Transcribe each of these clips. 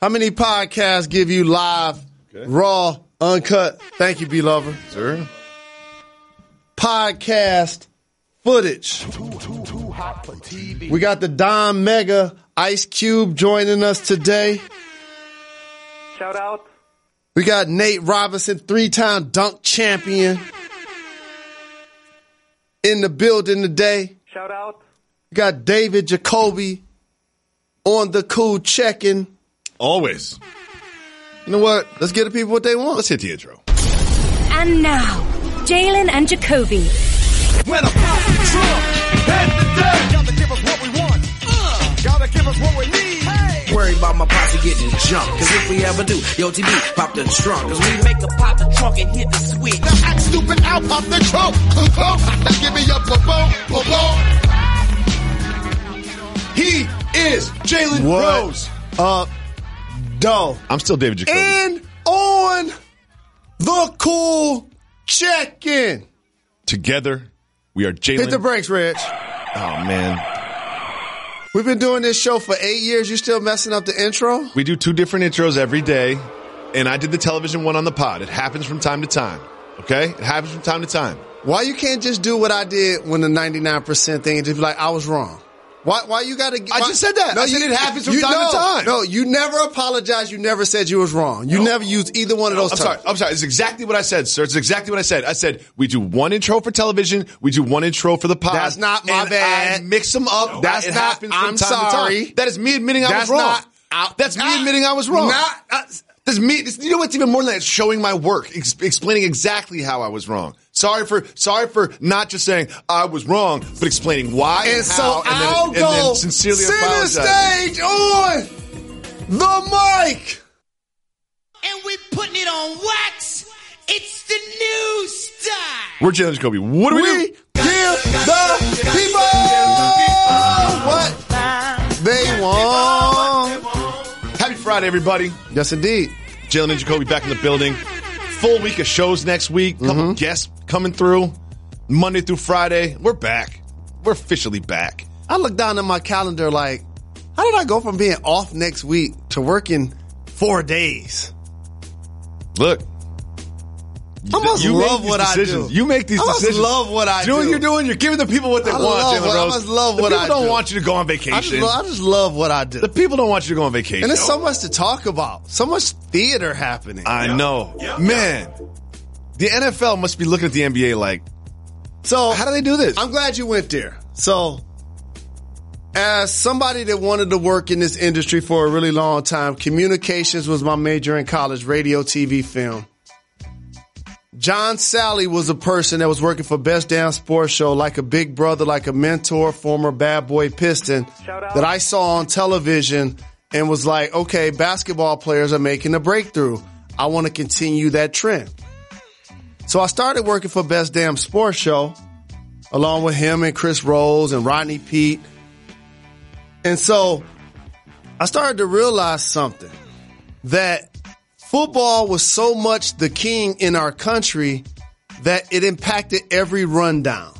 How many podcasts give you live, raw, uncut? Thank you, B Lover. Sir. Podcast footage. Too, too, too hot for TV. We got the Don Mega Ice Cube joining us today. Shout out. We got Nate Robinson, three time dunk champion, in the building today. Shout out. We got David Jacoby on the cool checking. Always. You know what? Let's get the people what they want. Let's hit the intro. And now, Jalen and Jacoby. When I pop the trunk, head to dead. Gotta give us what we want. Uh, gotta give us what we need. Hey. Worry about my posse getting jumped. Cause if we ever do, yo, TB, pop the trunk. Cause we make a pop the trunk and hit the switch. Now act stupid, I'll pop the trunk. Boom, boom. Now give me a boom, boom, boom, boom. He is Jalen What Rose. up, dough? I'm still David Jacoby. And on the cool check-in. Together, we are Jalen. Hit the brakes, Rich. oh, man. We've been doing this show for eight years. You still messing up the intro? We do two different intros every day, and I did the television one on the pod. It happens from time to time. Okay? It happens from time to time. Why you can't just do what I did when the 99% thing and just be like, I was wrong? Why, why you gotta I just said that. No, I said it happens from you, time to no, time. No, you never apologized. You never said you was wrong. You never used either one of those I'm terms. sorry. I'm sorry. It's exactly what I said, sir. It's exactly what I said. I said we do one intro for television, we do one intro for the pod. That's not my and bad. I mix them up. That's it not- happens from I'm time sorry. to time. That is me admitting I That's was wrong. not- I- That's me Ah, admitting I was wrong. not- uh, That's me. You know what's even more than that? It's showing my work, ex- explaining exactly how I was wrong. Sorry for sorry for not just saying I was wrong, but explaining why and, And so how, and then, I'll and go then sincerely center apologize. stage on the mic. and we're putting it on wax. It's the new style. We're Jalen Jacoby. What do we, We do? give the people what they want. Happy Friday, everybody. Yes, indeed. Jalen and Jacoby back in the building. Full week of shows next week. Couple Mm-hmm. guests coming through. Monday through Friday. We're back. We're officially back. I look down at my calendar like, how did I go from being off next week to working four days? Look. I must you love what I decisions. do. You make these I must decisions. love what I do. what you're doing. You're giving the people what they I want, love Jalen what- I Rose. must love the what people I don't do. want you to go on I just, vacation. I just love what I do. the people don't want you to go on vacation. And there's so much to talk about. So much theater happening. I know. Man. The NFL must be looking at the NBA like, So how do they do this? I'm glad you went there. So, as somebody that wanted to work in this industry for a really long time, communications was my major in college, radio, TV, film. John Salley was a person that was working for Best Damn Sports Show, like a big brother, like a mentor, former bad boy Piston, that I saw on television and was like, okay, basketball players are making a breakthrough. I want to continue that trend. So I started working for Best Damn Sports Show along with him and Chris Rose and Rodney Peete. And so I started to realize something that football was so much the king in our country that it impacted every rundown.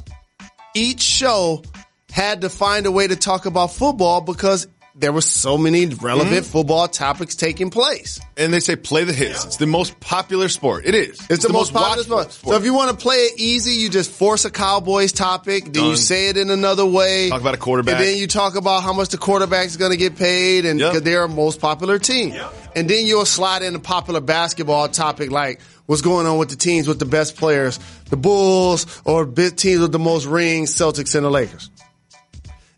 Each show had to find a way to talk about football because there were so many relevant mm-hmm. football topics taking place. and they say play the hits. It's the most popular sport. It is. It's, the, most, popular watched sport. So if you want to play it easy, you just force a Cowboys topic, then you say it in another way. Talk about a quarterback. And then you talk about how much the quarterback is going to get paid and Yep. they're a most popular team. And then you'll slide in a popular basketball topic like what's going on with the teams with the best players, the Bulls or teams with the most rings, Celtics and the Lakers.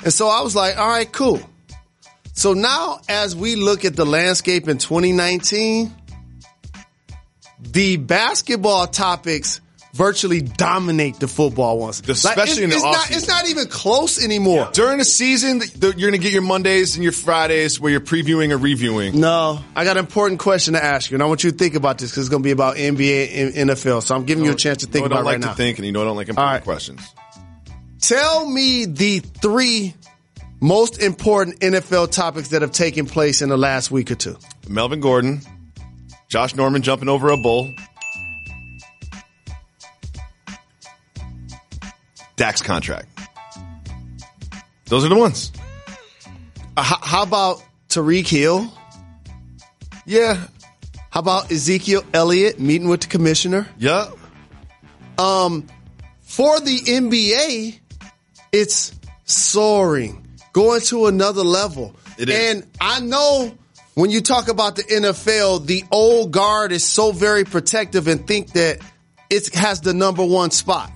And so I was like, all right, cool. So now as we look at the landscape in 2019, the basketball topics virtually dominate the football once, Especially in the it's not, it's not even close anymore. During the season, the- the- you're going to get your Mondays and your Fridays where you're previewing or reviewing. No, I got an important question to ask you, and I want you to think about this because it's going to be about NBA and NFL. So I'm giving you a chance to think you know I about don't it like right to now. think, and you know I don't like important right. questions. Tell me the three most important NFL topics that have taken place in the last week or two. Melvin Gordon, Josh Norman jumping over a bull, Dak's contract. Those are the ones. Uh, how, how about Tyreek Hill? Yeah. How about Ezekiel Elliott meeting with the commissioner? Yeah. For the NBA, it's soaring, going to another level. It is. And I know when you talk about the NFL, the old guard is so very protective and think that it has the number one spot.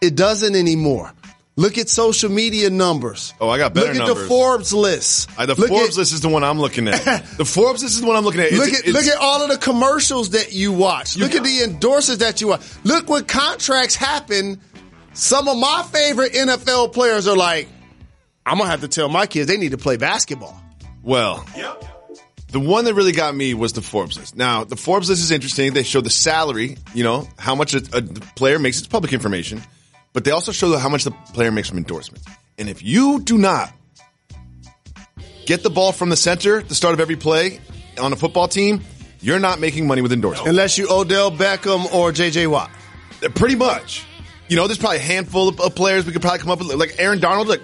It doesn't anymore. Look at social media numbers. Oh, I got better Look at numbers. the Forbes list. Uh, the Look Forbes at- list is the one I'm looking at. the Forbes list is the one I'm looking at. It's- Look at look at all of the commercials that you watch. Look at the endorsements that you watch. Look what contracts happen. Some of my favorite NFL players are like, I'm gonna have to tell my kids they need to play basketball. Well, the one that really got me was the Forbes list. Now, the Forbes list is interesting. They show the salary, you know, how much a, a player makes. It's public information, but they also show how much the player makes from endorsements. And if you do not get the ball from the center at the start of every play on a football team, you're not making money with endorsements. Unless you Odell Beckham or JJ Watt. Uh, Pretty much. You know, there's probably a handful of, of players we could probably come up with, like Aaron Donald. Like,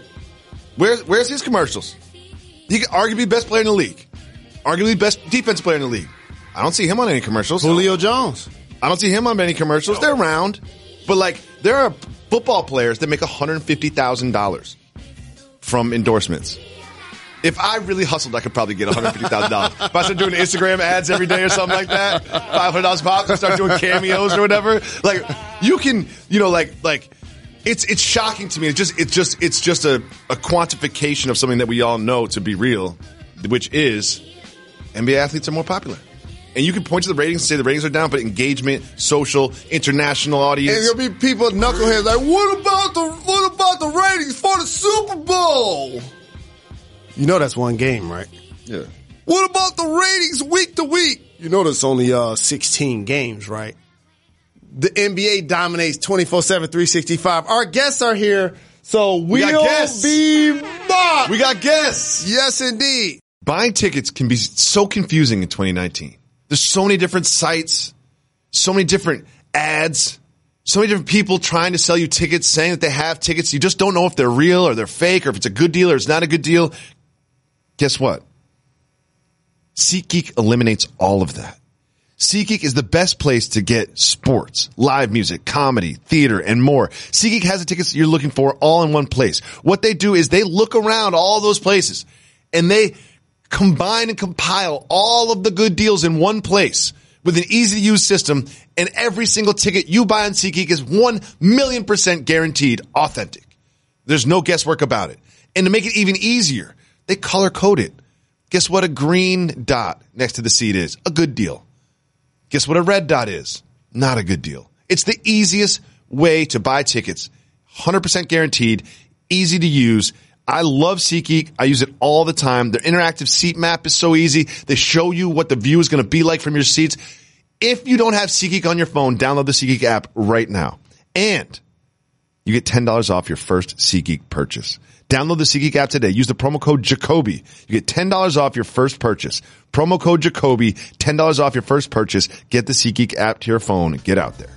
where's where's his commercials? He could arguably best player in the league, arguably best defense player in the league. I don't see him on any commercials. Julio Jones. I don't see him on any commercials. They're around, but like there are football players that make one hundred fifty thousand dollars from endorsements. If I really hustled, I could probably get one hundred fifty thousand dollars. If I start doing Instagram ads every day or something like that, five hundred dollars pop, and start doing cameos or whatever. Like you can, you know, like like it's it's shocking to me. It's just it's just it's just a, a quantification of something that we all know to be real, which is NBA athletes are more popular. And you can point to the ratings and say the ratings are down, but engagement, social, international audience. And audience. there'll be people knuckleheads like, what about the what about the ratings for the Super Bowl? You know that's one game, right? Yeah. What about the ratings week to week? You know there's only uh 16 games, right? The NBA dominates 24-7, 365. Our guests are here, so we'll got be back. We got guests. yes, indeed. Buying tickets can be so confusing in 2019. There's so many different sites, so many different ads, so many different people trying to sell you tickets, saying that they have tickets. You just don't know if they're real or they're fake or if it's a good deal or it's not a good deal. Guess what? SeatGeek eliminates all of that. SeatGeek is the best place to get sports, live music, comedy, theater, and more. SeatGeek has the tickets you're looking for all in one place. What they do is they look around all those places and they combine and compile all of the good deals in one place with an easy to use system and every single ticket you buy on SeatGeek is 1 million percent guaranteed authentic. There's no guesswork about it. And to make it even easier, they color code it. Guess what a green dot next to the seat is? A good deal. Guess what a red dot is? Not a good deal. It's the easiest way to buy tickets. 100% guaranteed, easy to use. I love SeatGeek. I use it all the time. Their interactive seat map is so easy. They show you what the view is going to be like from your seats. If you don't have SeatGeek on your phone, download the SeatGeek app right now. And you get $10 off your first SeatGeek purchase. Download the SeatGeek app today. Use the promo code Jacoby. You get $10 off your first purchase. Promo code Jacoby, $10 off your first purchase. Get the SeatGeek app to your phone. Get out there.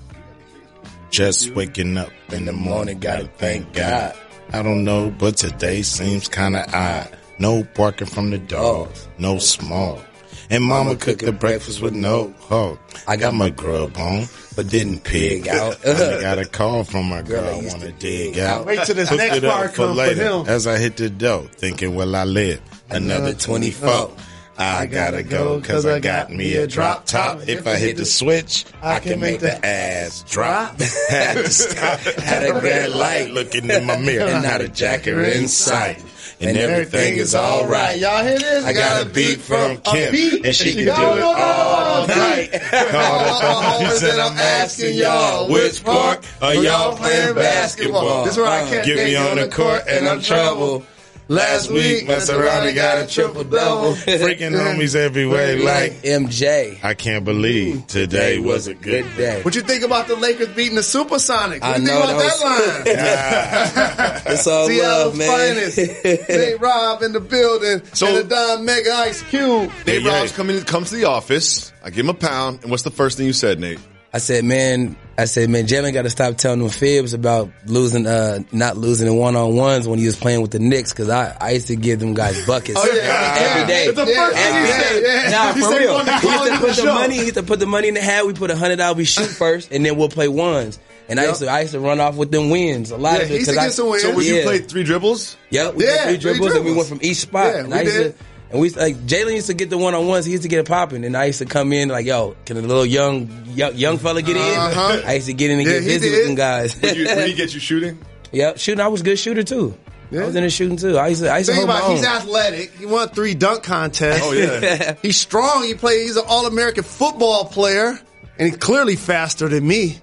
Just waking up in the morning, gotta thank God. I don't know, but today seems kinda odd. No barking from the dogs, oh. no small. And mama cooked the breakfast with no hog. I got my grub on, but didn't pig out. I got a call from my girl, I wanna dig out. Wait till this Hooked next it up part come for him. As I hit the dough, thinking, will I live another 24? I gotta go cause I got me a drop top. If I hit the switch, I can make the ass drop. Had to stop, had a red light looking in my mirror and not a jacker in sight. And everything is alright. Y'all hear this? I got a beat from Kim, beat? and she can do it all night. The phone, said I'm asking y'all, which park are y'all playing basketball? This is where I uh, catch Get me on the court and I'm trouble. Last week, mess around and got a triple double. Freaking homies everywhere, like MJ. I can't believe today was a good day. What you think about the Lakers beating the Supersonics? What I you think know about that that line? It's all Seattle's love, man. finest. Nate Rob in the building. So- and the Don Mega Ice Cube. Nate Yeah, yeah. Robs come in, comes to the office. I give him a pound. And what's the first thing you said, Nate? I said, man, I said, man, Jalen got to stop telling them fibs about losing, uh, not losing in one on ones when he was playing with the Knicks. Cause I, I used to give them guys buckets Oh, yeah. every day. It's the first thing he Every said. day. Yeah. Nah, for he real. He used to put the the money, he used to put the money in the hat. We put a hundred dollars, we shoot first, and then we'll play ones. And I used to, I used to run off with them wins. A lot Yeah, of he used to 'cause get I- some wins. So would you Yeah. play three dribbles? Yep, we Yeah, did three three dribbles, and we went from each spot. Yeah, and we I used did. to, and we used to, like Jalen used to get the one on ones. He used to get it popping, and I used to come in like, "Yo, can a little young young, young fella get in?" Uh-huh. I used to get in and Yeah, get busy did. with them guys. Would, you, would he get you shooting? yep, shooting. I was a good shooter too. Yeah. I was in the shooting too. I used to, I used to Think hold my about it, own. he's athletic. He won three dunk contests. Oh yeah. He's strong. He played. He's an All American football player, and he's clearly faster than me.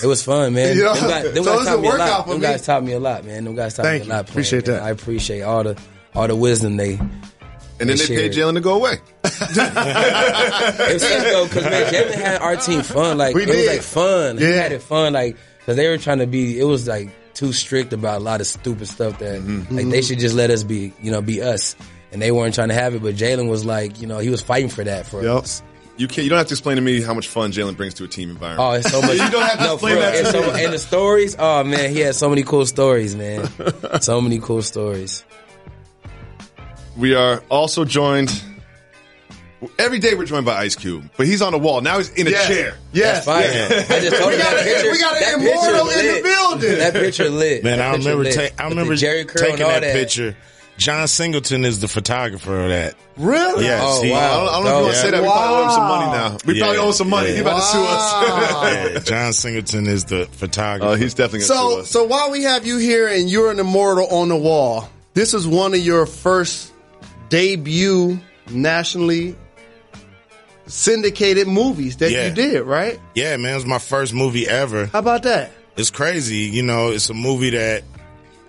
It was fun, man. You know? Them guys, them So guys it's a taught me a lot. for Them me. guys taught me a lot, man. Them guys taught Thank me a lot. playing, Appreciate man. that. I appreciate all the all the wisdom they. And then they shared. paid Jalen to go away. It was such though, because man, Jalen had our team fun. Like We it was like fun. Like, We Yeah. had it fun. Like because they were trying to be. It was like too strict about a lot of stupid stuff that Mm-hmm. like they should just let us be. You know, be us. And they weren't trying to have it, but Jalen was like, you know, he was fighting for that for Yep. us. You can't. You don't have to explain to me how much fun Jalen brings to a team environment. Oh, it's so much. You don't have to no, explain for that to And, so, and the stories. Oh man, he had so many cool stories, man. so many cool stories. We are also joined. Every day we're joined by Ice Cube, but he's on the wall now. He's in a Yes. chair. Yes. Fire. Yeah. I just told We him got that a- picture. we got an that immortal in the lit. building. That picture lit. Man, That I picture remember, lit. ta- I With the remember Jheri curl and taking all that, that picture. John Singleton is the photographer of that. Really? Yes, Oh, he- wow. I don't, I don't know if you want to Yeah. say that. We probably owe him some money now. We Yeah. probably owe him some money. Yeah. He's about to sue us. Yeah, John Singleton is the photographer. Oh, he's definitely gonna So, sue us. so while we have you here and you're an immortal on the wall, this is one of your first debut nationally syndicated movies that Yeah. you did, right? yeah, man, it was my first movie ever. How about that? It's crazy, you know. It's a movie that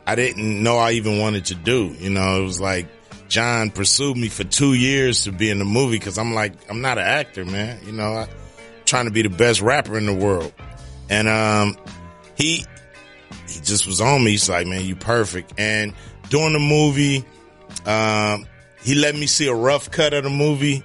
I didn't know I even wanted to do. You know, it was like John pursued me for two years to be in the movie because I'm like, I'm not an actor, man. You know, I'm trying to be the best rapper in the world, and um, he he just was on me. He's like, man, you perfect. And during the movie, um, he let me see a rough cut of the movie.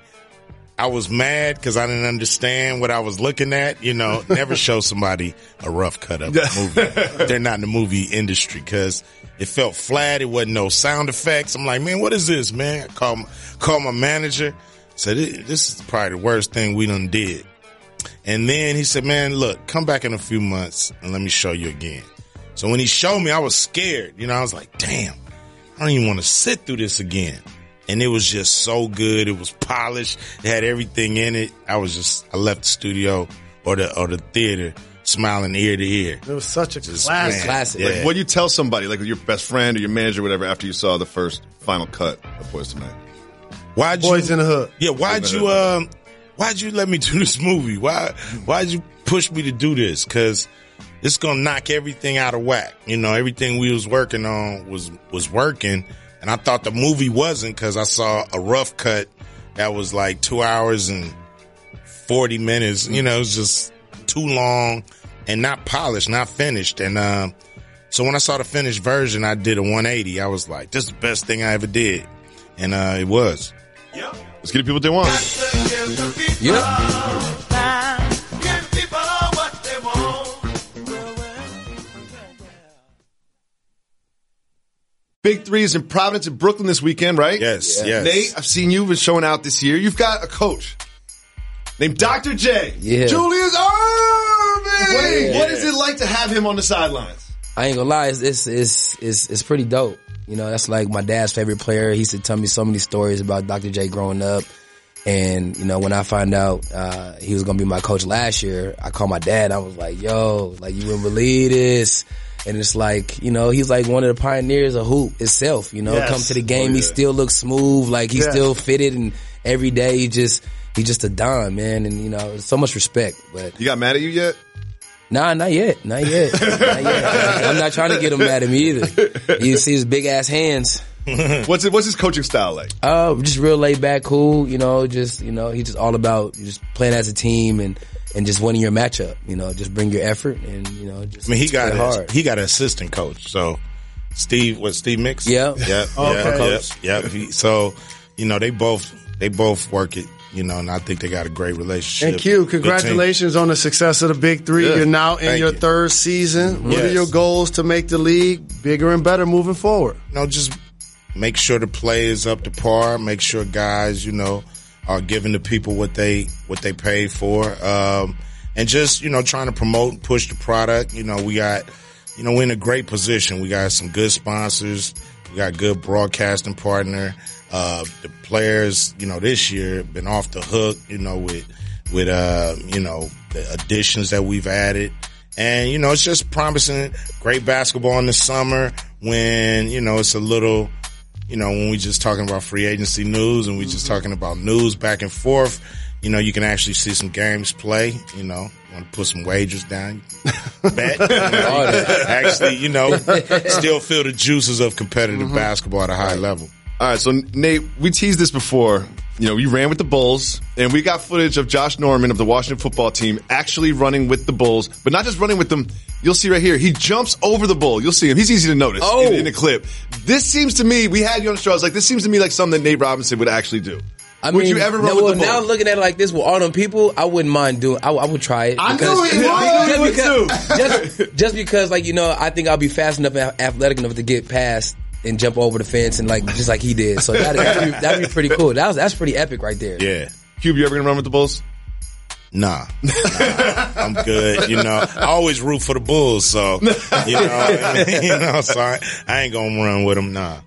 I was mad because I didn't understand what I was looking at. You know, never show somebody a rough cut of a movie. They're not in the movie industry because it felt flat. It wasn't no sound effects. I'm like, man, what is this, man? I call my, call my manager. Said this is probably the worst thing we done did. And then he said, man, look, come back in a few months and let me show you again. So when he showed me, I was scared. You know, I was like, damn, I don't even want to sit through this again. And it was just so good. It was polished. It had everything in it. I was just, I left the studio or the, or the theater smiling ear to ear. It was such a Just, classic. man, Classic. Yeah. Like, what do you tell somebody, like your best friend or your manager, or whatever, after you saw the first final cut of Boys Tonight? Why'd Boys you, in the Hood. Yeah, why'd you um why'd you let me do this movie? Why why'd you push me to do this? Cause it's gonna knock everything out of whack. You know, everything we was working on was was working, and I thought the movie wasn't because I saw a rough cut that was like two hours and forty minutes. You know, it was just too long and not polished, not finished. And um, so when I saw the finished version, I did a 180. I was like, "This is the best thing I ever did," and uh, it was. Let's get the people what they want. Yeah. Big threes in Providence and Brooklyn this weekend, right? Yes, yes. Nate, I've seen you've been showing out this year. You've got a coach named Dr. J. Yeah. Julius Erving. Yeah. What is it like to have him on the sidelines? I ain't gonna lie, it's, it's it's it's it's pretty dope. You know, that's like my dad's favorite player. He used to tell me so many stories about Dr. J growing up. And, you know, when I find out uh he was gonna be my coach last year, I called my dad, I was like, yo, like you wouldn't believe this. And it's like, you know, he's like one of the pioneers of hoop itself, you know, Yes. come to the game, Oh, he still looks smooth, like he's Yeah. still fitted and every day he just he's just a don, man, and you know, so much respect. But You got mad at you yet? Nah, not yet. Not yet. not yet. I'm not trying to get him mad at me either. You see his big ass hands. What's it, what's his coaching style like? Uh, just real laid back, cool. You know, just you know, he's just all about just playing as a team and and just winning your matchup. You know, just bring your effort and you know, just I mean, he got play a, hard. he got an assistant coach. So Steve, was Steve Mix? Yeah. yeah, Okay. yeah, yeah, yeah. He- So you know, they both they both work it you know, and I think they got a great relationship. And Q, congratulations on the success of the Big Three. Yeah. You're now in Thank your you. third season. What are your goals to make the league bigger and better moving forward? you know, just make sure the play is up to par. Make sure guys, you know, are giving the people what they what they pay for, um, and just you know trying to promote and push the product. You know, we got, you know, we're in a great position. We got some good sponsors. We got good broadcasting partner. Uh, the players, you know, this year been off the hook. You know, with with uh, you know, the additions that we've added. And, you know, it's just promising great basketball in the summer when, you know, it's a little, you know, when we just talking about free agency news and we just mm-hmm. talking about news back and forth, you know, you can actually see some games play, you know, want to put some wagers down, bet, you know, actually, you know, still feel the juices of competitive mm-hmm. basketball at a high level. All right, so Nate, we teased this before. You know, you ran with the Bulls, and we got footage of Josh Norman of the Washington football team actually running with the Bulls, but not just running with them. You'll see right here, he jumps over the bull. You'll see him. He's easy to notice Oh. in, in the clip. This seems to me, we had you on the show. I was like, this seems to me like something that Nate Robinson would actually do. I would mean, you ever run no, with well, the Bulls? now looking at it like this with all them people, I wouldn't mind doing. I, I would try it. I because- knew he. I knew he would just because, just, just because, like you know, I think I'll be fast enough and athletic enough to get past and jump over the fence and like just like he did. So that, that'd, be, that'd be pretty cool. That was that's pretty epic right there. Yeah. Cube, you ever gonna run with the Bulls? Nah, Nah, I'm good. You know, I always root for the Bulls, so you know, you know, so I, I ain't gonna run with them. Nah,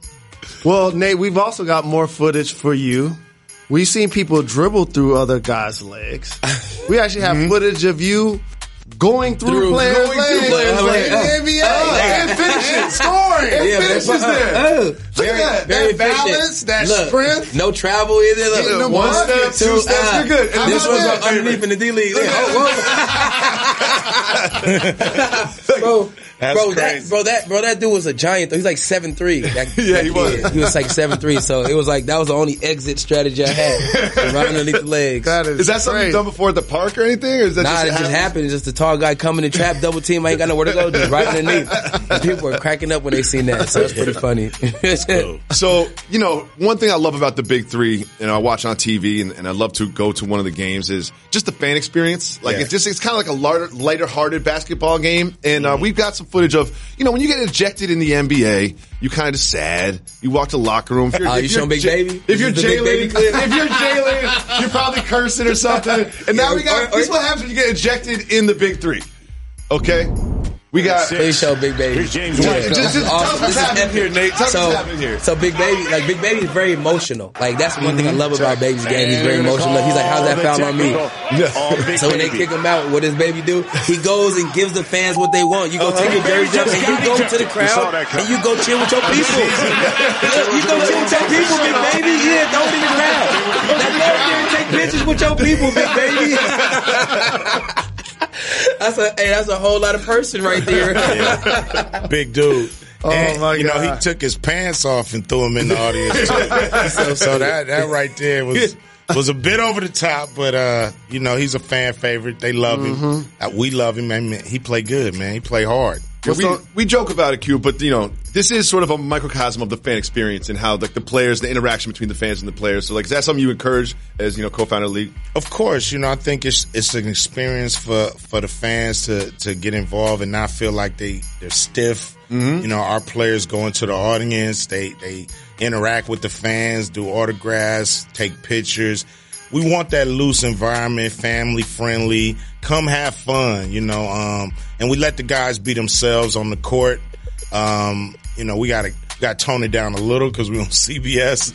Well, Nate, we've also got more footage for you. We've seen people dribble through other guys' legs. We actually have mm-hmm. footage of you going through, Through- players' going through players' in legs. the NBA Oh. and finishing, scoring, and Yeah, finishes but- there. Oh, Look very, at that, very that efficient. balance, that Look, strength. No travel either. Look, Getting them one step, two steps, you're good. How This was that? underneath in the D League. bro, That's bro, crazy. that, bro, that, bro, that dude was a giant. Though. He's like seven three. That, Yeah, that he was. He was like seven three. So it was like that was the only exit strategy I had, right underneath the legs. That is, Is that something crazy. you've done before at the park or anything? Or is that Nah, just it just happened. It's just a tall guy coming and trap double team. I ain't got nowhere to go. Just right underneath. And people were cracking up when they seen that. So it's pretty funny. cool. So, you know, one thing I love about the Big Three, and I watch on TV, and, and I love to go to one of the games, is just the fan experience. Like, Yeah. it's just, it's kind of like a lighter, lighter-hearted basketball game. And uh, we've got some footage of, you know, when you get ejected in the NBA, you kind of sad. You walk to the locker room. If you're, Oh, if you showing Big Ja- Baby? If you're This is the Big Jalen, if you're Jalen, you're probably cursing or something. And now we got, or- or- this is what happens when you get ejected in the Big Three. Okay? We got, Please show Big Baby. Here's James Yeah. White. Just- just This is tell us awesome. what's happening here, Nate. Tell us so, what's happening here. So Big Baby, like Big Baby is very emotional. Like that's one thing I love about Baby's game. He's very emotional. He's like, how's that foul on me? So when they kick him out, what does Baby do? He goes and gives the fans what they want. You go take your jersey off and you go to the crowd and you go chill with your people. You go chill with your people, Big Baby. Yeah, throw it in the crowd. Now go out there and take pictures with your people, Big Baby. That's a hey, that's a whole lot of person right there. big dude. Oh, and, my you know, he took his pants off and threw him in the audience. Too. so, so that that right there was was a bit over the top, but uh, you know, he's a fan favorite. They love him. Mm-hmm. Uh, we love him. Man, he played good, man. He played hard. Yeah, we, we joke about it, Q, but you know, this is sort of a microcosm of the fan experience and how like the players, the interaction between the fans and the players. So like, is that something you encourage as you know, co-founder of the league? Of course, you know, I think it's it's an experience for for the fans to to get involved and not feel like they they're stiff. Mm-hmm. You know, our players go into the audience, they they interact with the fans, do autographs, take pictures. We want that loose environment, family friendly. Come have fun, you know. Um, and we let the guys be themselves on the court. Um, you know, we gotta got to tone it down a little because we on CBS,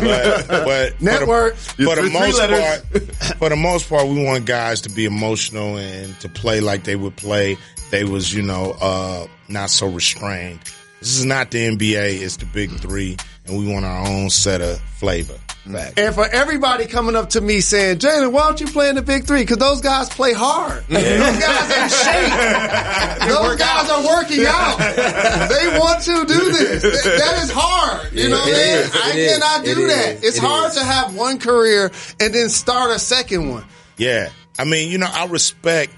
but, but Network. For the, for the most letters. part, for the most part, we want guys to be emotional and to play like they would play. They was, you know, uh, not so restrained. This is not the NBA. It's the big three and we want our own set of flavor. Fact. And for everybody coming up to me saying, Jalen, why don't you play in the big three? Because those guys play hard. Those guys are in shape. those guys are working out. they want to do this. That- is hard. You know what I mean? I cannot do is. that. It's It hard is. to have one career and then start a second one. Yeah. I mean, you know, I respect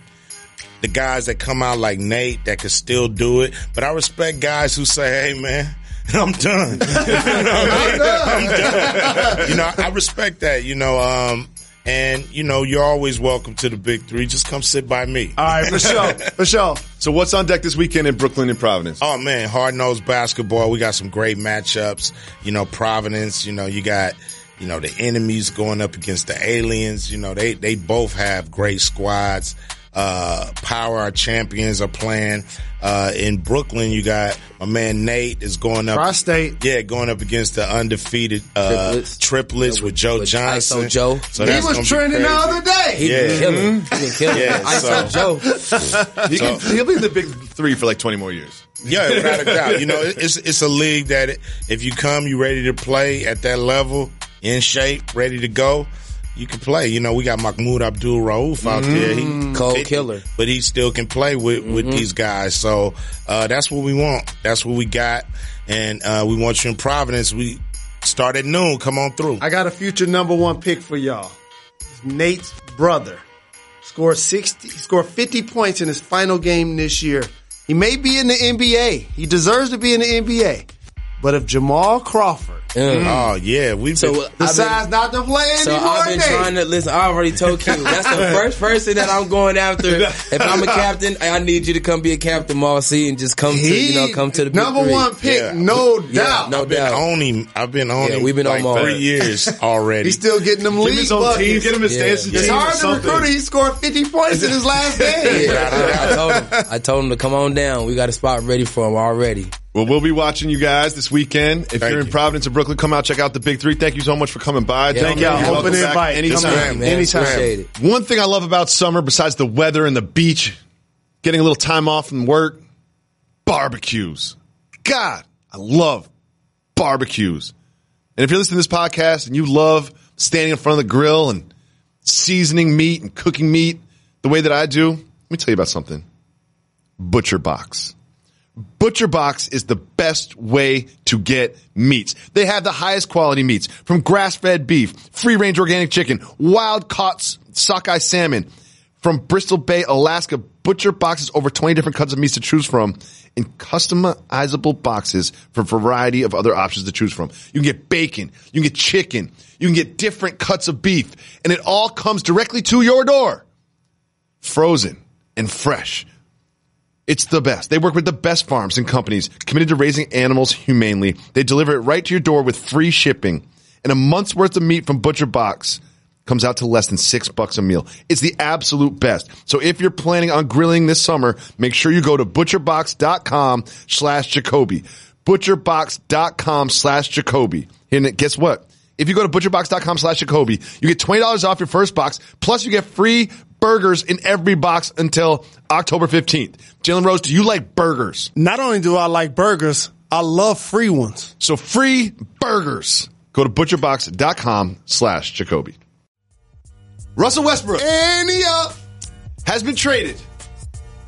the guys that come out like Nate that could still do it, but I respect guys who say, hey, man, I'm done. you know what I mean? I'm done. You know, I respect that. You know, um, And you know, you're always welcome to the big three. Just come sit by me. All right, Michelle. Michelle. So what's on deck this weekend in Brooklyn and Providence? Oh man, hard nosed basketball. We got some great matchups. You know, Providence. You know, you got you know the enemies going up against the aliens. You know, they they both have great squads. Uh, Power, our champions are playing. Uh, in Brooklyn, you got my man Nate is going up. Tri-State. Yeah, going up against the undefeated uh, triplets, Triplets. with Joe With Johnson. ISO Joe. So He was trending the other day. He Yeah. been killing. He been killing. Yeah, I saw so- Joe. He can, he'll be in the big three for like 20 more years. Yeah, without a doubt. You know, it's it's a league that if you come, you're ready to play at that level, in shape, ready to go, you can play. You know, we got Mahmoud Abdul Rauf out there. He Cold 50, killer. but he still can play with with these guys. So uh, that's what we want. That's what we got, and uh, we want you in Providence. We start at noon. Come on through. I got a future number one pick for y'all. Nate's brother scored 60, scored 50 points in his final game this year. He may be in the NBA. He deserves to be in the NBA. But if Jamal Crawford Oh yeah, we've So been, uh, I've been, decides not to play so I've been Nate, trying to listen. I already told Q. That's the first person that I'm going after. If I'm a captain, I need you to come be a captain, Marcy, and just come to you know come to the number three. one pick, Yeah. no Yeah, doubt. no I've been doubt. on him. I've been on Yeah, him. we've been on like Mar. three years already. He's still getting them Give him league team. buckets. Get him his Yeah. Stanson It's It's hard to recruit. him. He scored 50 points in his last game. Yeah, I, I told him. I told him to come on down. We got a spot ready for him already. Well, we'll be watching you guys this weekend. If Thank you're in you. Providence or Brooklyn, come out, check out the Big Three. Thank you so much for coming by. Yeah, Thank y'all. Open welcome back invite. anytime. Come man, Anytime. Appreciate it. One thing I love about summer, besides the weather and the beach, getting a little time off from work, barbecues. God, I love barbecues. And if you're listening to this podcast and you love standing in front of the grill and seasoning meat and cooking meat the way that I do, let me tell you about something. Butcher Box. Butcher Box is the best way to get meats. They have the highest quality meats from grass-fed beef, free-range organic chicken, wild-caught sockeye salmon from Bristol Bay, Alaska. Butcher has over 20 different cuts of meats to choose from in customizable boxes for a variety of other options to choose from. You can get bacon, you can get chicken, you can get different cuts of beef, and it all comes directly to your door. Frozen and fresh. It's the best. They work with the best farms and companies committed to raising animals humanely. They deliver it right to your door with free shipping. And a month's worth of meat from Butcher Box comes out to less than six bucks a meal. It's the absolute best. So if you're planning on grilling this summer, make sure you go to butcherbox.com slash Jacoby. Butcherbox.com slash Jacoby. And guess what? If you go to butcherbox.com slash Jacoby, you get $20 off your first box, plus you get free burgers in every box until October 15th. Jalen Rose, do you like burgers? Not only do I like burgers, I love free ones. So free burgers. Go to butcherbox.com slash Jacoby. Russell Westbrook And he up. has been traded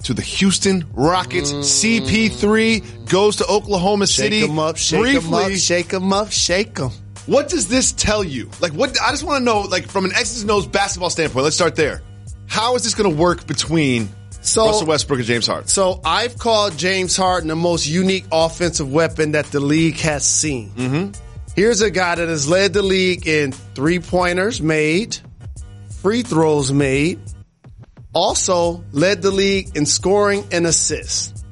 to the Houston Rockets. Mm. CP3 goes to Oklahoma City. Shake 'em up, shake Briefly, up, shake 'em up, shake 'em. What does this tell you? Like, what? I just want to know, like, from an X's and O's basketball standpoint. Let's start there. How is this going to work between So- Russell Westbrook and James Harden? So I've called James Harden the most unique offensive weapon that the league has seen. Mm-hmm. Here's a guy that has led the league in three pointers made, free throws made, also led the league in scoring and assists.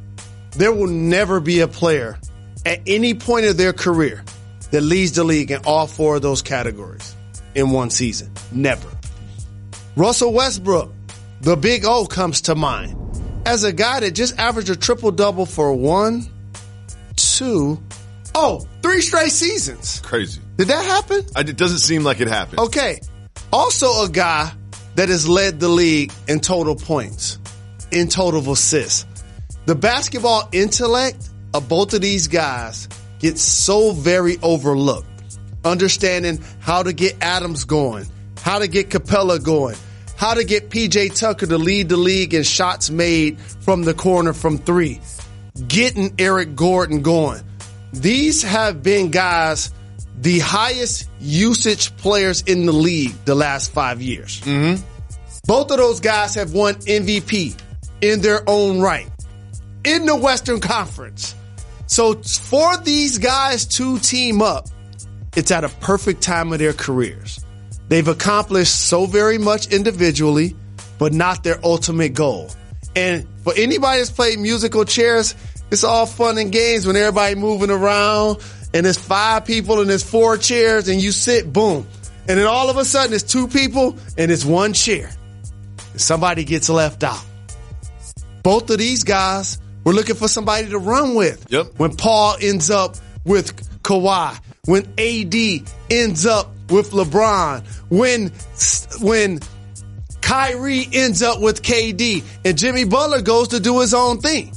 There will never be a player at any point of their career that leads the league in all four of those categories in one season. Never. Russell Westbrook, the big O comes to mind as a guy that just averaged a triple double for one, two, oh, three straight seasons. Crazy. Did that happen? I, it doesn't seem like it happened. Okay. Also a guy that has led the league in total points, in total assists. The basketball intellect of both of these guys gets so very overlooked. Understanding how to get Adams going, how to get Capela going, how to get PJ Tucker to lead the league in shots made from the corner from three, getting Eric Gordon going. These have been guys, the highest usage players in the league the last five years. Mm-hmm. Both of those guys have won MVP in their own right in the Western Conference. So for these guys to team up, it's at a perfect time of their careers. They've accomplished so very much individually, but not their ultimate goal. And for anybody that's played musical chairs, it's all fun and games when everybody moving around and there's five people and there's four chairs and you sit, boom. And then all of a sudden it's two people and it's one chair. And somebody gets left out. Both of these guys were looking for somebody to run with. Yep. When Paul ends up with Kawhi, when AD ends up with LeBron, when when Kyrie ends up with KD, and Jimmy Butler goes to do his own thing.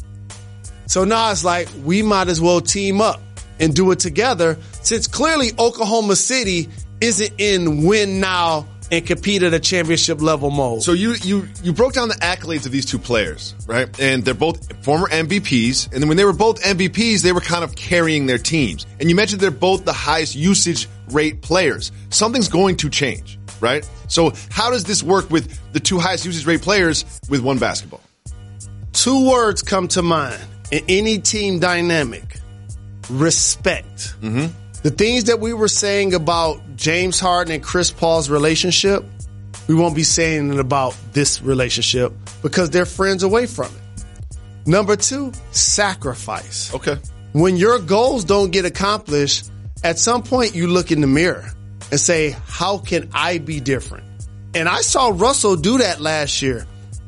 So now it's like we might as well team up and do it together since clearly Oklahoma City isn't in win now and compete at a championship level mode. So you you you broke down the accolades of these two players, right? And they're both former MVPs. And then when they were both MVPs, they were kind of carrying their teams. And you mentioned they're both the highest usage rate players. Something's going to change, right? So how does this work with the two highest usage rate players with one basketball? Two words come to mind in any team dynamic. Respect. Mm-hmm. The things that we were saying about James Harden and Chris Paul's relationship, we won't be saying it about this relationship because they're friends away from it. Number two, sacrifice. Okay. When your goals don't get accomplished, at some point you look in the mirror and say, how can I be different? And I saw Russell do that last year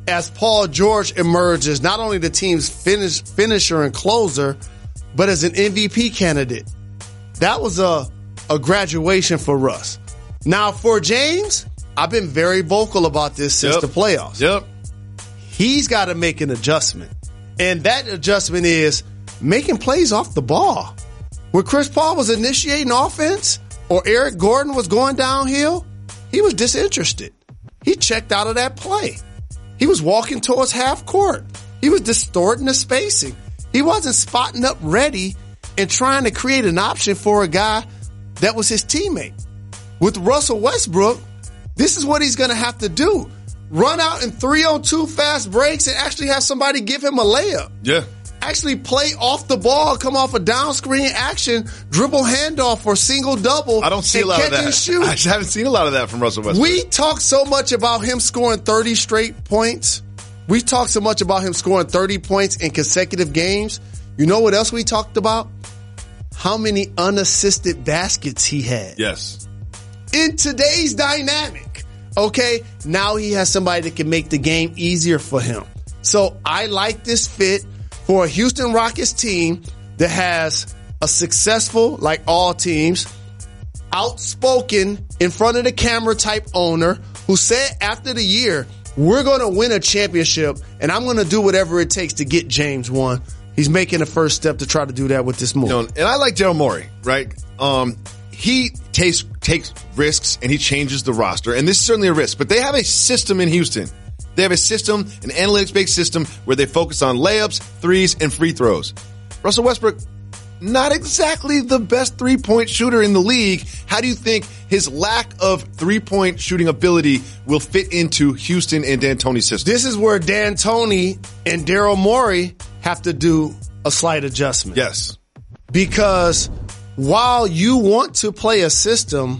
as Paul George emerges, not only the team's finish, finisher and closer, but as an MVP candidate. That was a, a graduation for Russ. Now for James, I've been very vocal about this since Yep. the playoffs Yep. he's got to make an adjustment. And that adjustment is making plays off the ball. When Chris Paul was initiating offense or Eric Gordon was going downhill, he was disinterested. He checked out of that play. He was walking towards half court. He was distorting the spacing. He wasn't spotting up ready and trying to create an option for a guy that was his teammate. With Russell Westbrook, this is what he's going to have to do. Run out in 302 fast breaks and actually have somebody give him a layup. Yeah. Actually play off the ball, come off a down screen action, dribble handoff or single double. I don't see a lot of that. I haven't seen a lot of that from Russell Westbrook. We talk so much about him scoring 30 straight points. We talk so much about him scoring 30 points in consecutive games. You know what else we talked about? How many unassisted baskets he had. yes. In today's dynamic, okay, now he has somebody that can make the game easier for him. So I like this fit for a Houston Rockets team that has a successful, like all teams, outspoken in front of the camera type owner who said after the year, we're going to win a championship and I'm going to do whatever it takes to get James one. He's making the first step to try to do that with this move. You know, and I like Daryl Morey, right? Um, he takes takes risks and he changes the roster, and this is certainly a risk. But they have a system in Houston. They have a system, an analytics based system where they focus on layups, threes, and free throws. Russell Westbrook, not exactly the best three point shooter in the league. How do you think his lack of three point shooting ability will fit into Houston and D'Antoni's system? This is where D'Antoni and Daryl Morey have to do a slight adjustment. yes. Because while you want to play a system,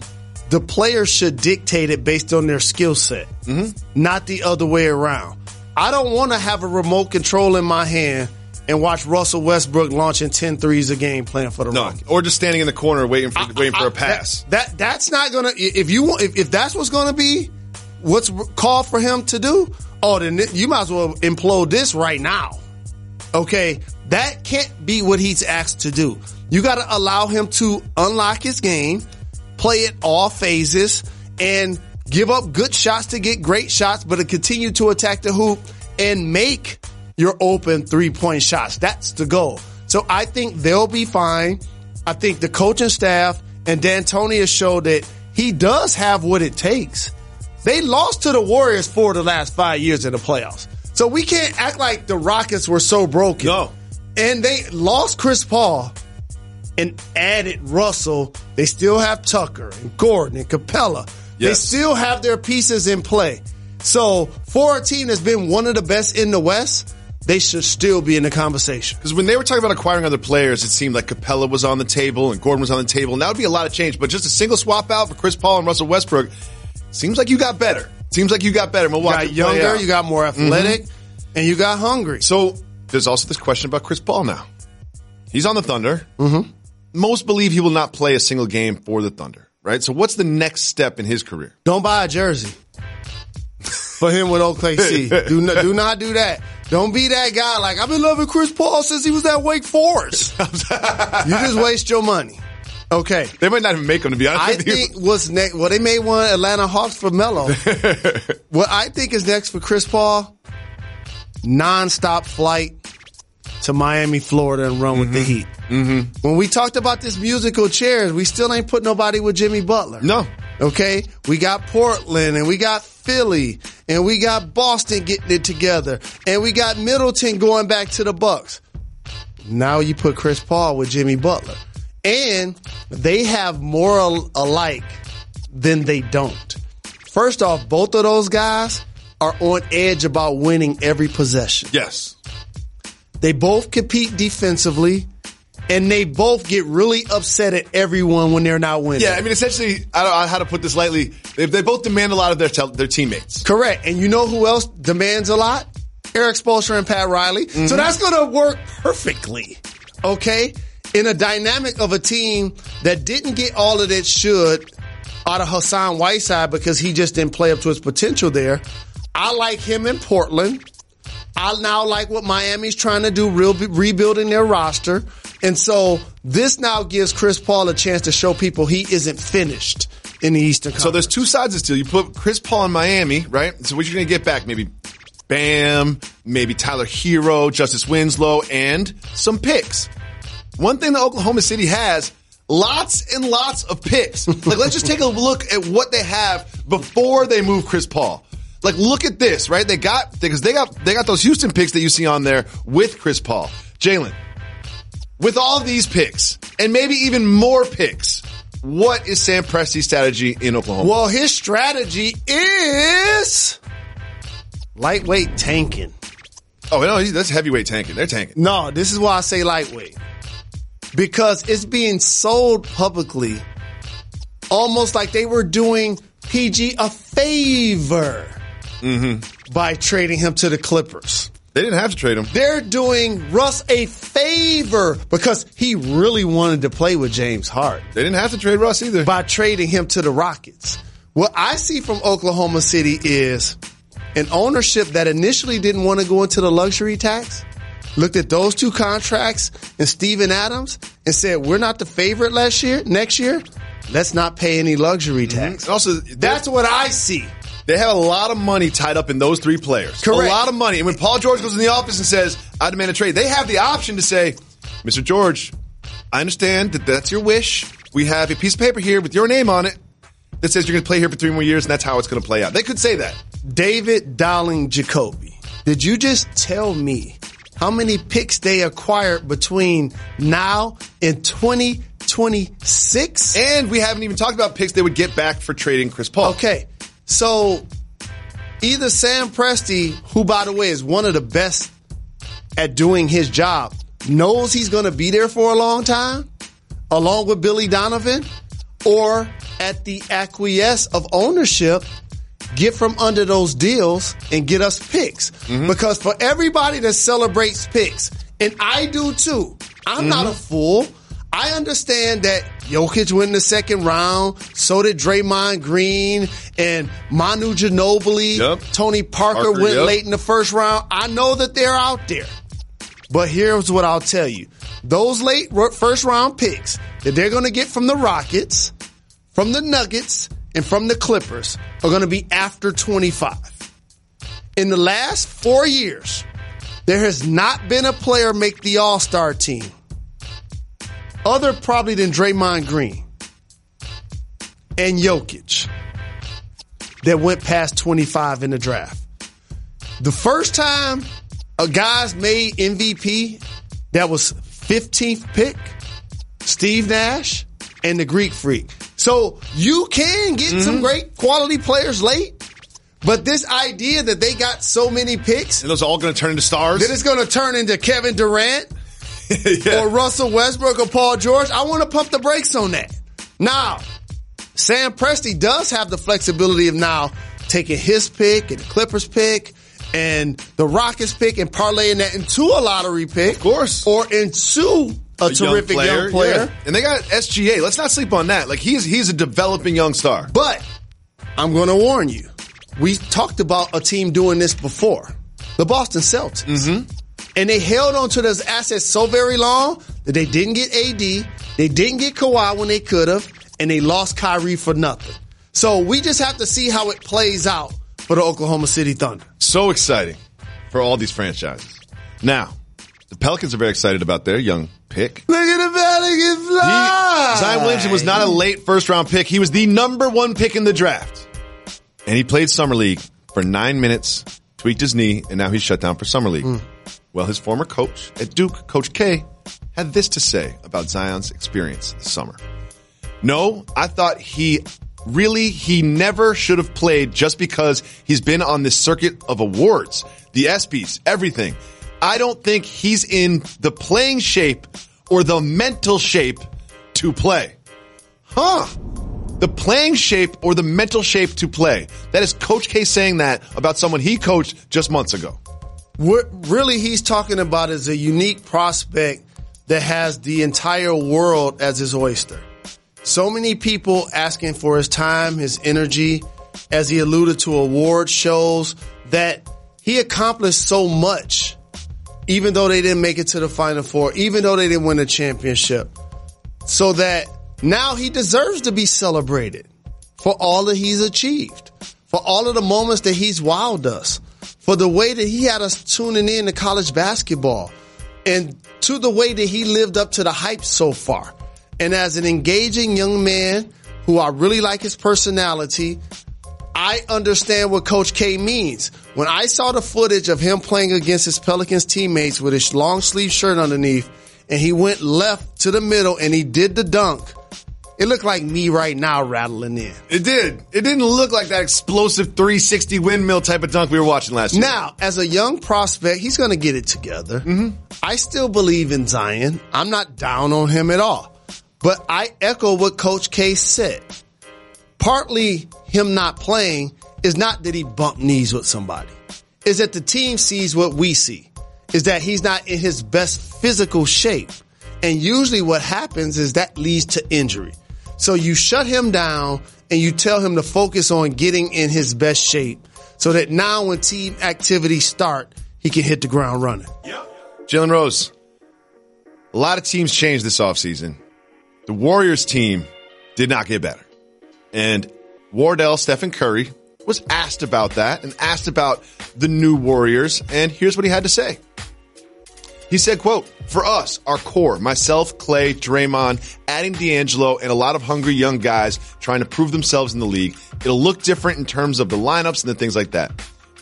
the players should dictate it based on their skill set, mm-hmm. not the other way around. I don't want to have a remote control in my hand and watch Russell Westbrook launching 10 threes a game playing for the No, Rockets. or just standing in the corner waiting for waiting for I- a pass. That, that that's not gonna. If you want, if, if that's what's gonna be, what's called for him to do, oh, then you might as well implode this right now. Okay, that can't be what he's asked to do. You got to allow him to unlock his game, play it all phases, and give up good shots to get great shots, but to continue to attack the hoop and make your open three point shots. That's the goal. So I think they'll be fine. I think the coaching staff and D'Antoni has showed that he does have what it takes. They lost to the Warriors for the last five years in the playoffs. So we can't act like the Rockets were so broken. No. And they lost Chris Paul and added Russell. They still have Tucker and Gordon and Capela. They still have their pieces in play. So for a team that's been one of the best in the West, they should still be in the conversation. Because when they were talking about acquiring other players, it seemed like Capela was on the table and Gordon was on the table, and that would be a lot of change. But just a single swap out for Chris Paul and Russell Westbrook, seems like you got better. Seems like you got better. You got younger, you got more athletic, and you got hungry. So there's also this question about Chris Paul now. He's on the Thunder. Mm-hmm. Most believe he will not play a single game for the Thunder, right? So what's the next step in his career? Don't buy a jersey for him with OKC. do, not, do not do that. Don't be that guy like, I've been loving Chris Paul since he was at Wake Forest. you just waste your money. Okay. They might not even make them to be honest I with you. think what's next, well, they made one Atlanta Hawks for Melo. what I think is next for Chris Paul, non-stop flight to Miami, Florida and run with the Heat. Mm-hmm. When we talked about this musical chairs, we still ain't put nobody with Jimmy Butler. No. Okay. We got Portland and we got Philly and we got Boston getting it together and we got Middleton going back to the Bucks. Now you put Chris Paul with Jimmy Butler and they have more al- alike than they don't. First off, both of those guys are on edge about winning every possession. Yes. They both compete defensively and they both get really upset at everyone when they're not winning. Yeah, I mean, essentially, I don't know how to put this lightly. They, they both demand a lot of their tel- their teammates. Correct. And you know who else demands a lot? Erik Spoelstra and Pat Riley. So mm-hmm. that's going to work perfectly. Okay. In a dynamic of a team that didn't get all of it should out of Hassan Whiteside because he just didn't play up to his potential there. I like him in Portland. I now like what Miami's trying to do, real, rebuilding their roster. And so this now gives Chris Paul a chance to show people he isn't finished in the Eastern Conference. So there's two sides of the deal. You put Chris Paul in Miami, right? So what you're going to get back? Maybe Bam, maybe Tyler Herro, Justice Winslow, and some picks. One thing that Oklahoma City has, lots and lots of picks. like let's just take a look at what they have before they move Chris Paul. Like look at this, right? They got because they got they got those Houston picks that you see on there with Chris Paul. Jalen, with all these picks and maybe even more picks, what is Sam Presti's strategy in Oklahoma? Well, his strategy is lightweight tanking. Oh no, that's heavyweight tanking. They're tanking. No, this is why I say lightweight. Because it's being sold publicly almost like they were doing PG a favor mm-hmm. by trading him to the Clippers. They didn't have to trade him. They're doing Russ a favor because he really wanted to play with James Hart. They didn't have to trade Russ either. by trading him to the Rockets. What I see from Oklahoma City is an ownership that initially didn't want to go into the luxury tax, looked at those two contracts and Steven Adams and said, we're not the favorite last year, next year. Let's not pay any luxury mm-hmm. tax. And also, That's what I see. they have a lot of money tied up in those three players. Correct. A lot of money. And when Paul George goes in the office and says, I demand a trade, they have the option to say, Mr. George, I understand that that's your wish. We have a piece of paper here with your name on it that says you're going to play here for three more years and that's how it's going to play out. They could say that. David Dowling Jacoby. Did you just tell me how many picks they acquired between now and 2026? And we haven't even talked about picks they would get back for trading Chris Paul. Okay. So either Sam Presti, who by the way is one of the best at doing his job, knows he's going to be there for a long time, along with Billy Donovan, or at the acquiesce of ownership, get from under those deals and get us picks. Mm-hmm. Because for everybody that celebrates picks, and I do too, I'm not a mm-hmm. fool. I understand that Jokic went in the second round, so did Draymond Green and Manu Ginobili. Yep. Tony Parker, Parker, went yep. late in the first round. I know that they're out there. But here's what I'll tell you. Those late first round picks that they're going to get from the Rockets, from the Nuggets, and from the Clippers are going to be after 25. In the last four years, there has not been a player make the All Star team other probably than Draymond Green and Jokic that went past 25 in the draft. The first time a guy's made MVP that was 15th pick, Steve Nash and the Greek Freak. So you can get some mm-hmm. great quality players late, but this idea that they got so many picks And those are all going to turn into stars. that it's going to turn into Kevin Durant Yeah. or Russell Westbrook or Paul George, I want to pump the brakes on that. Now, Sam Presti does have the flexibility of now taking his pick and Clippers pick and the Rockets pick and parlaying that into a lottery pick. Of course. Or into a, terrific young player. yeah. And they got SGA. Let's not sleep on that. Like he's he's a developing young star. But I'm going to warn you. We talked about a team doing this before. The Boston Celtics. Mm-hmm. And they held on to those assets so very long that they didn't get AD. They didn't get Kawhi when they could have. And they lost Kyrie for nothing. So we just have to see how it plays out for the Oklahoma City Thunder. So exciting for all these franchises. Now, the Pelicans are very excited about their young pick. Look at the Pelicans fly. Zion Williamson was not a late first round pick. He was the number one pick in the draft. And he played Summer League for nine minutes, tweaked his knee, and now he's shut down for Summer League. Hmm. Well, his former coach at Duke, Coach K, had this to say about Zion's experience this summer. No, I thought he really, he never should have played just because he's been on this circuit of awards, the ESPYs, everything. I don't think he's in the playing shape or the mental shape to play. Huh. The playing shape or the mental shape to play. That is Coach K saying that about someone he coached just months ago. What really he's talking about is a unique prospect that has the entire world as his oyster. So many people asking for his time, his energy, as he alluded to award shows that he accomplished so much, even though they didn't make it to the final four, even though they didn't win a championship. So that now he deserves to be celebrated for all that he's achieved, for all of the moments that he's wowed us, for the way that he had us tuning in to college basketball, and to the way that he lived up to the hype so far. And as an engaging young man who I really like his personality, I understand what Coach K means. When I saw the footage of him playing against his Pelicans teammates with his long sleeve shirt underneath, and he went left to the middle and he did the dunk, it looked like me right now rattling in. It did. It didn't look like that explosive 360 windmill type of dunk we were watching last year. Now, as a young prospect, he's going to get it together. Mm-hmm. I still believe in Zion. I'm not down on him at all. But I echo what Coach K said. Partly him not playing is not that he bumped knees with somebody. Is that the team sees what we see. Is that he's not in his best physical shape. And usually what happens is that leads to injury. So you shut him down and you tell him to focus on getting in his best shape so that now when team activities start, he can hit the ground running. Jalen Rose, a lot of teams changed this offseason. The Warriors team did not get better. And Wardell Stephen Curry was asked about that and asked about the new Warriors. And here's what he had to say. He said, quote, for us, our core, myself, Clay, Draymond, adding D'Angelo and a lot of hungry young guys trying to prove themselves in the league, it'll look different in terms of the lineups and the things like that.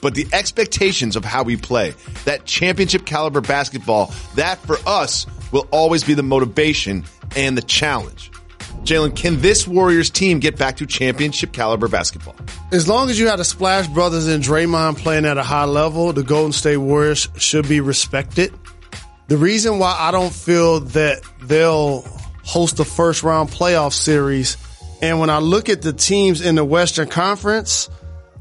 But the expectations of how we play, that championship caliber basketball, that for us will always be the motivation and the challenge. Jalen, can this Warriors team get back to championship caliber basketball? As long as you have the Splash Brothers and Draymond playing at a high level, the Golden State Warriors should be respected. The reason why I don't feel that they'll host a first round playoff series, and when I look at the teams in the Western Conference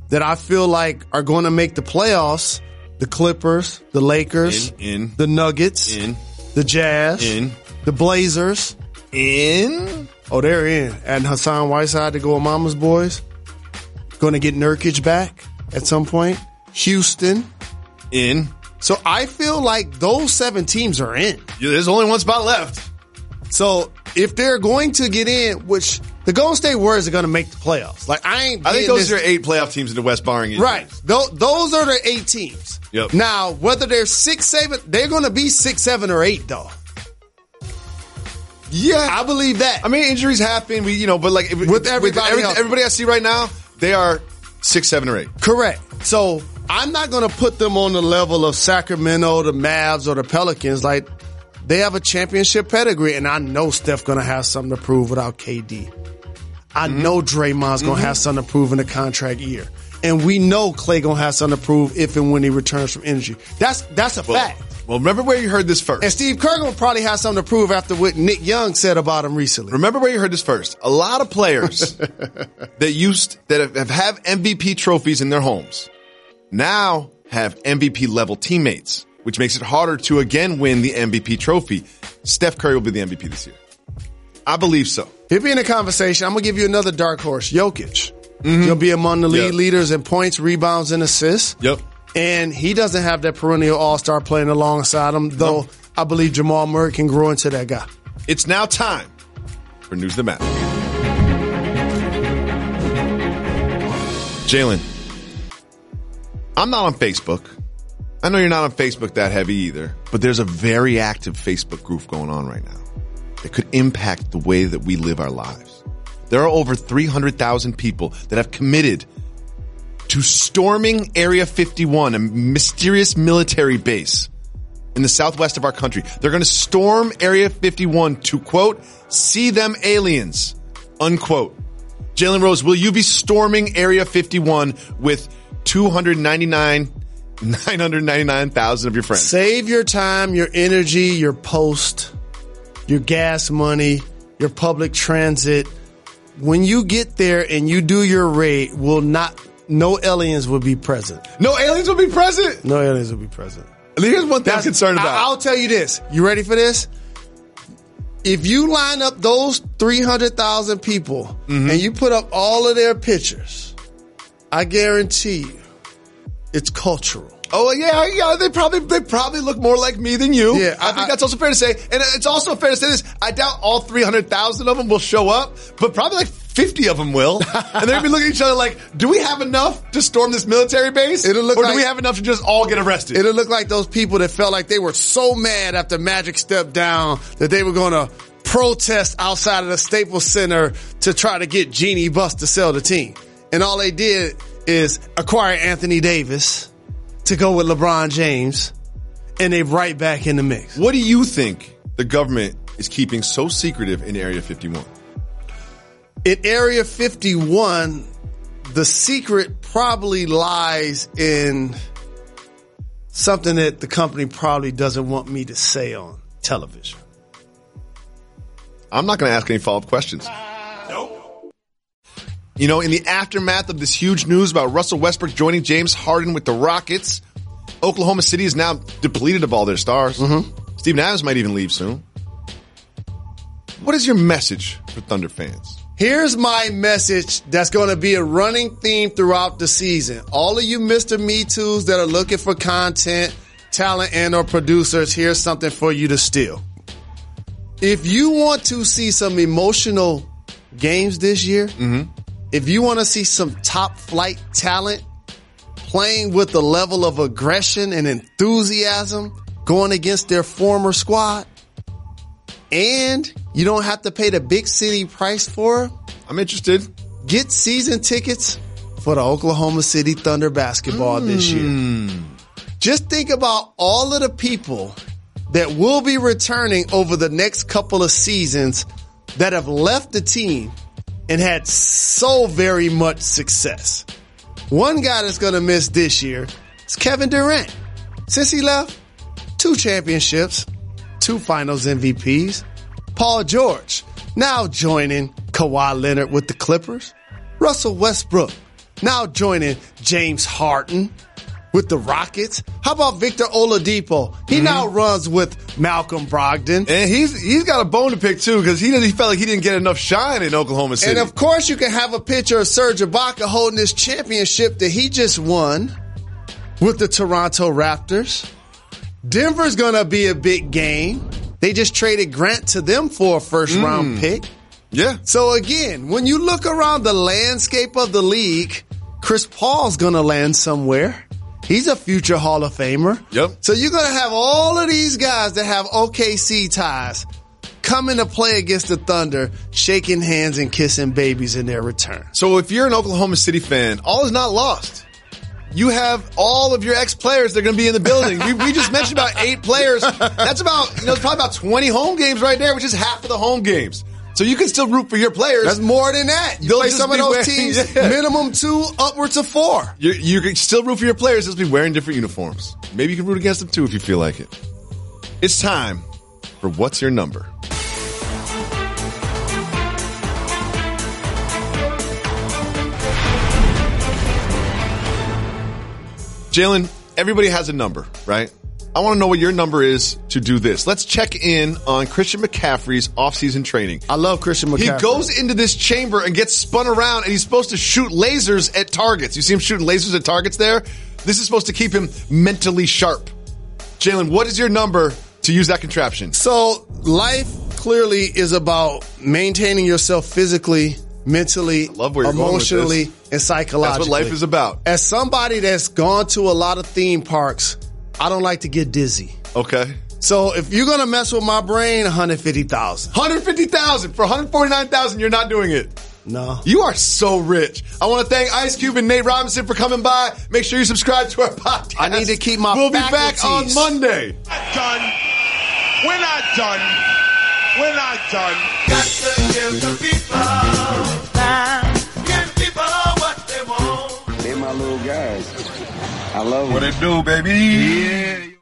that I feel like are going to make the playoffs, the Clippers, the Lakers, In, in, the Nuggets, in, the Jazz, the Blazers. In. Oh, they're in. And Hassan Whiteside to go with Mama's Boys. Going to get Nurkic back at some point. Houston. In. So I feel like those seven teams are in. Yeah, There's only one spot left. So if they're going to get in, which the Golden State Warriors are going to make the playoffs. Like I ain't. I think those this- are eight playoff teams in the West, barring injuries. Right. Those, those are the eight teams. Yep. Now, whether they're six, seven, they're going to be six, seven, or eight, though. Yeah, I believe that. I mean, injuries happen. We, you know, but like With everybody every- everybody I see right now, they are six, seven, or eight. Correct. So I'm not going to put them on the level of Sacramento, the Mavs, or the Pelicans. Like they have a championship pedigree, and I know Steph going to have something to prove without KD. I Mm-hmm. know Draymond's going to have something to prove in the contract year, and we know Clay going to have something to prove if and when he returns from injury. That's that's a Well, fact. Well, remember where you heard this first. And Steve Kerr will probably have something to prove after what Nick Young said about him recently. Remember where you heard this first. A lot of players that used that have, have MVP trophies in their homes now have MVP level teammates, which makes it harder to again win the MVP trophy. Steph Curry will be the MVP this year. I believe so. He'll be in the conversation. I'm gonna give you another dark horse, Jokic. Mm-hmm. He'll be among the league Yep. leaders in points, rebounds, and assists. Yep. And he doesn't have that perennial all star playing alongside him, though I believe Jamal Murray can grow into that guy. It's now time for News the Map. Jalen, I'm not on Facebook. I know you're not on Facebook that heavy either, but there's a very active Facebook group going on right now that could impact the way that we live our lives. There are over 300,000 people that have committed to storming Area 51, a mysterious military base in the southwest of our country. They're going to storm Area 51 to quote, see them aliens, unquote. Jalen Rose, will you be storming Area 51 with 299, 999,000 of your friends? Save your time, your energy, your post, your gas money, your public transit. When you get there and you do your raid, will not, no aliens will be present. No aliens will be present. No aliens will be present. Here's one thing I'm concerned about. I'll tell you this. You ready for this? If you line up those 300,000 people Mm-hmm. and you put up all of their pictures, I guarantee you it's cultural. Oh yeah, yeah. They probably they probably look more like me than you. Yeah, I, think I- that's also fair to say, and it's also fair to say this. I doubt all three hundred thousand of them will show up, but probably like fifty of them will, and they're gonna be looking at each other like, "Do we have enough to storm this military base? It'll look or do we have enough to just all get arrested?" It'll look like those people that felt like they were so mad after Magic stepped down that they were going to protest outside of the Staples Center to try to get Jeanie Buss to sell the team. And all they did is acquire Anthony Davis to go with LeBron James and they right back in the mix. what do you think the government is keeping so secretive in Area 51? In Area 51, the secret probably lies in something that the company probably doesn't want me to say on television. I'm not going to ask any follow up questions. Nope. You know, in the aftermath of this huge news about Russell Westbrook joining James Harden with the Rockets, Oklahoma City is now depleted of all their stars. Mm-hmm. Steven Adams might even leave soon. What is your message for Thunder fans? Here's my message that's going to be a running theme throughout the season. All of you Mr. Me Too's that are looking for content, talent, and or producers, here's something for you to steal. If you want to see some emotional games this year, mm-hmm. if you want to see some top flight talent playing with the level of aggression and enthusiasm going against their former squad, and you don't have to pay the big city price for it, I'm interested. get season tickets for the Oklahoma City Thunder basketball this year. Hmm. Just think about all of the people that will be returning over the next couple of seasons that have left the team and had so very much success. One guy that's going to miss this year is Kevin Durant. Since he left, two championships, two finals MVPs. Paul George now joining Kawhi Leonard with the Clippers. Russell Westbrook now joining James Harden with the Rockets. How about Victor Oladipo? He mm-hmm. now runs with Malcolm Brogdon. And he's he's got a bone to pick too because he he felt like he didn't get enough shine in Oklahoma City. And of course, you can have a picture of Serge Ibaka holding this championship that he just won with the Toronto Raptors. Denver's gonna be a big game. They just traded Grant to them for a first mm. round pick. yeah, So again, when you look around the landscape of the league, Chris Paul's gonna land somewhere. He's a future Hall of Famer. Yep. So you're gonna have all of these guys that have OKC ties coming to play against the Thunder, shaking hands and kissing babies in their return. So if you're an Oklahoma City fan, all is not lost. You have all of your ex players that are going to be in the building. we, we just mentioned about eight players. That's about, you know, it's probably about 20 home games right there, which is half of the home games. So you can still root for your players. That's more than that. You They'll play some of those wearing- teams, yeah. minimum two, upwards of four. you, you can still root for your players, just be wearing different uniforms. Maybe you can root against them too if you feel like it. It's time for What's Your Number? Jalen, everybody has a number, right? I want to know what your number is to do this. Let's check in on Christian McCaffrey's offseason training. I love Christian McCaffrey. He goes into this chamber and gets spun around and he's supposed to shoot lasers at targets. You see him shooting lasers at targets there? This is supposed to keep him mentally sharp. Jalen, what is your number to use that contraption? So life clearly is about maintaining yourself physically, mentally, love where you're going with emotionally, and psychologically. That's what life is about. As somebody that's gone to a lot of theme parks, I don't like to get dizzy. Okay. So if you're gonna mess with my brain, 150,000. 150,000 for 149,000 you're not doing it. No. You are so rich. I want to thank Ice Cube and Nate Robinson for coming by. Make sure you subscribe to our podcast. I need to keep my We'll be back on faculties. Monday. done. We're not done. We're not done. Got to give the people time. Give people what they want. They my little guys. I love them. What it do, baby? Yeah.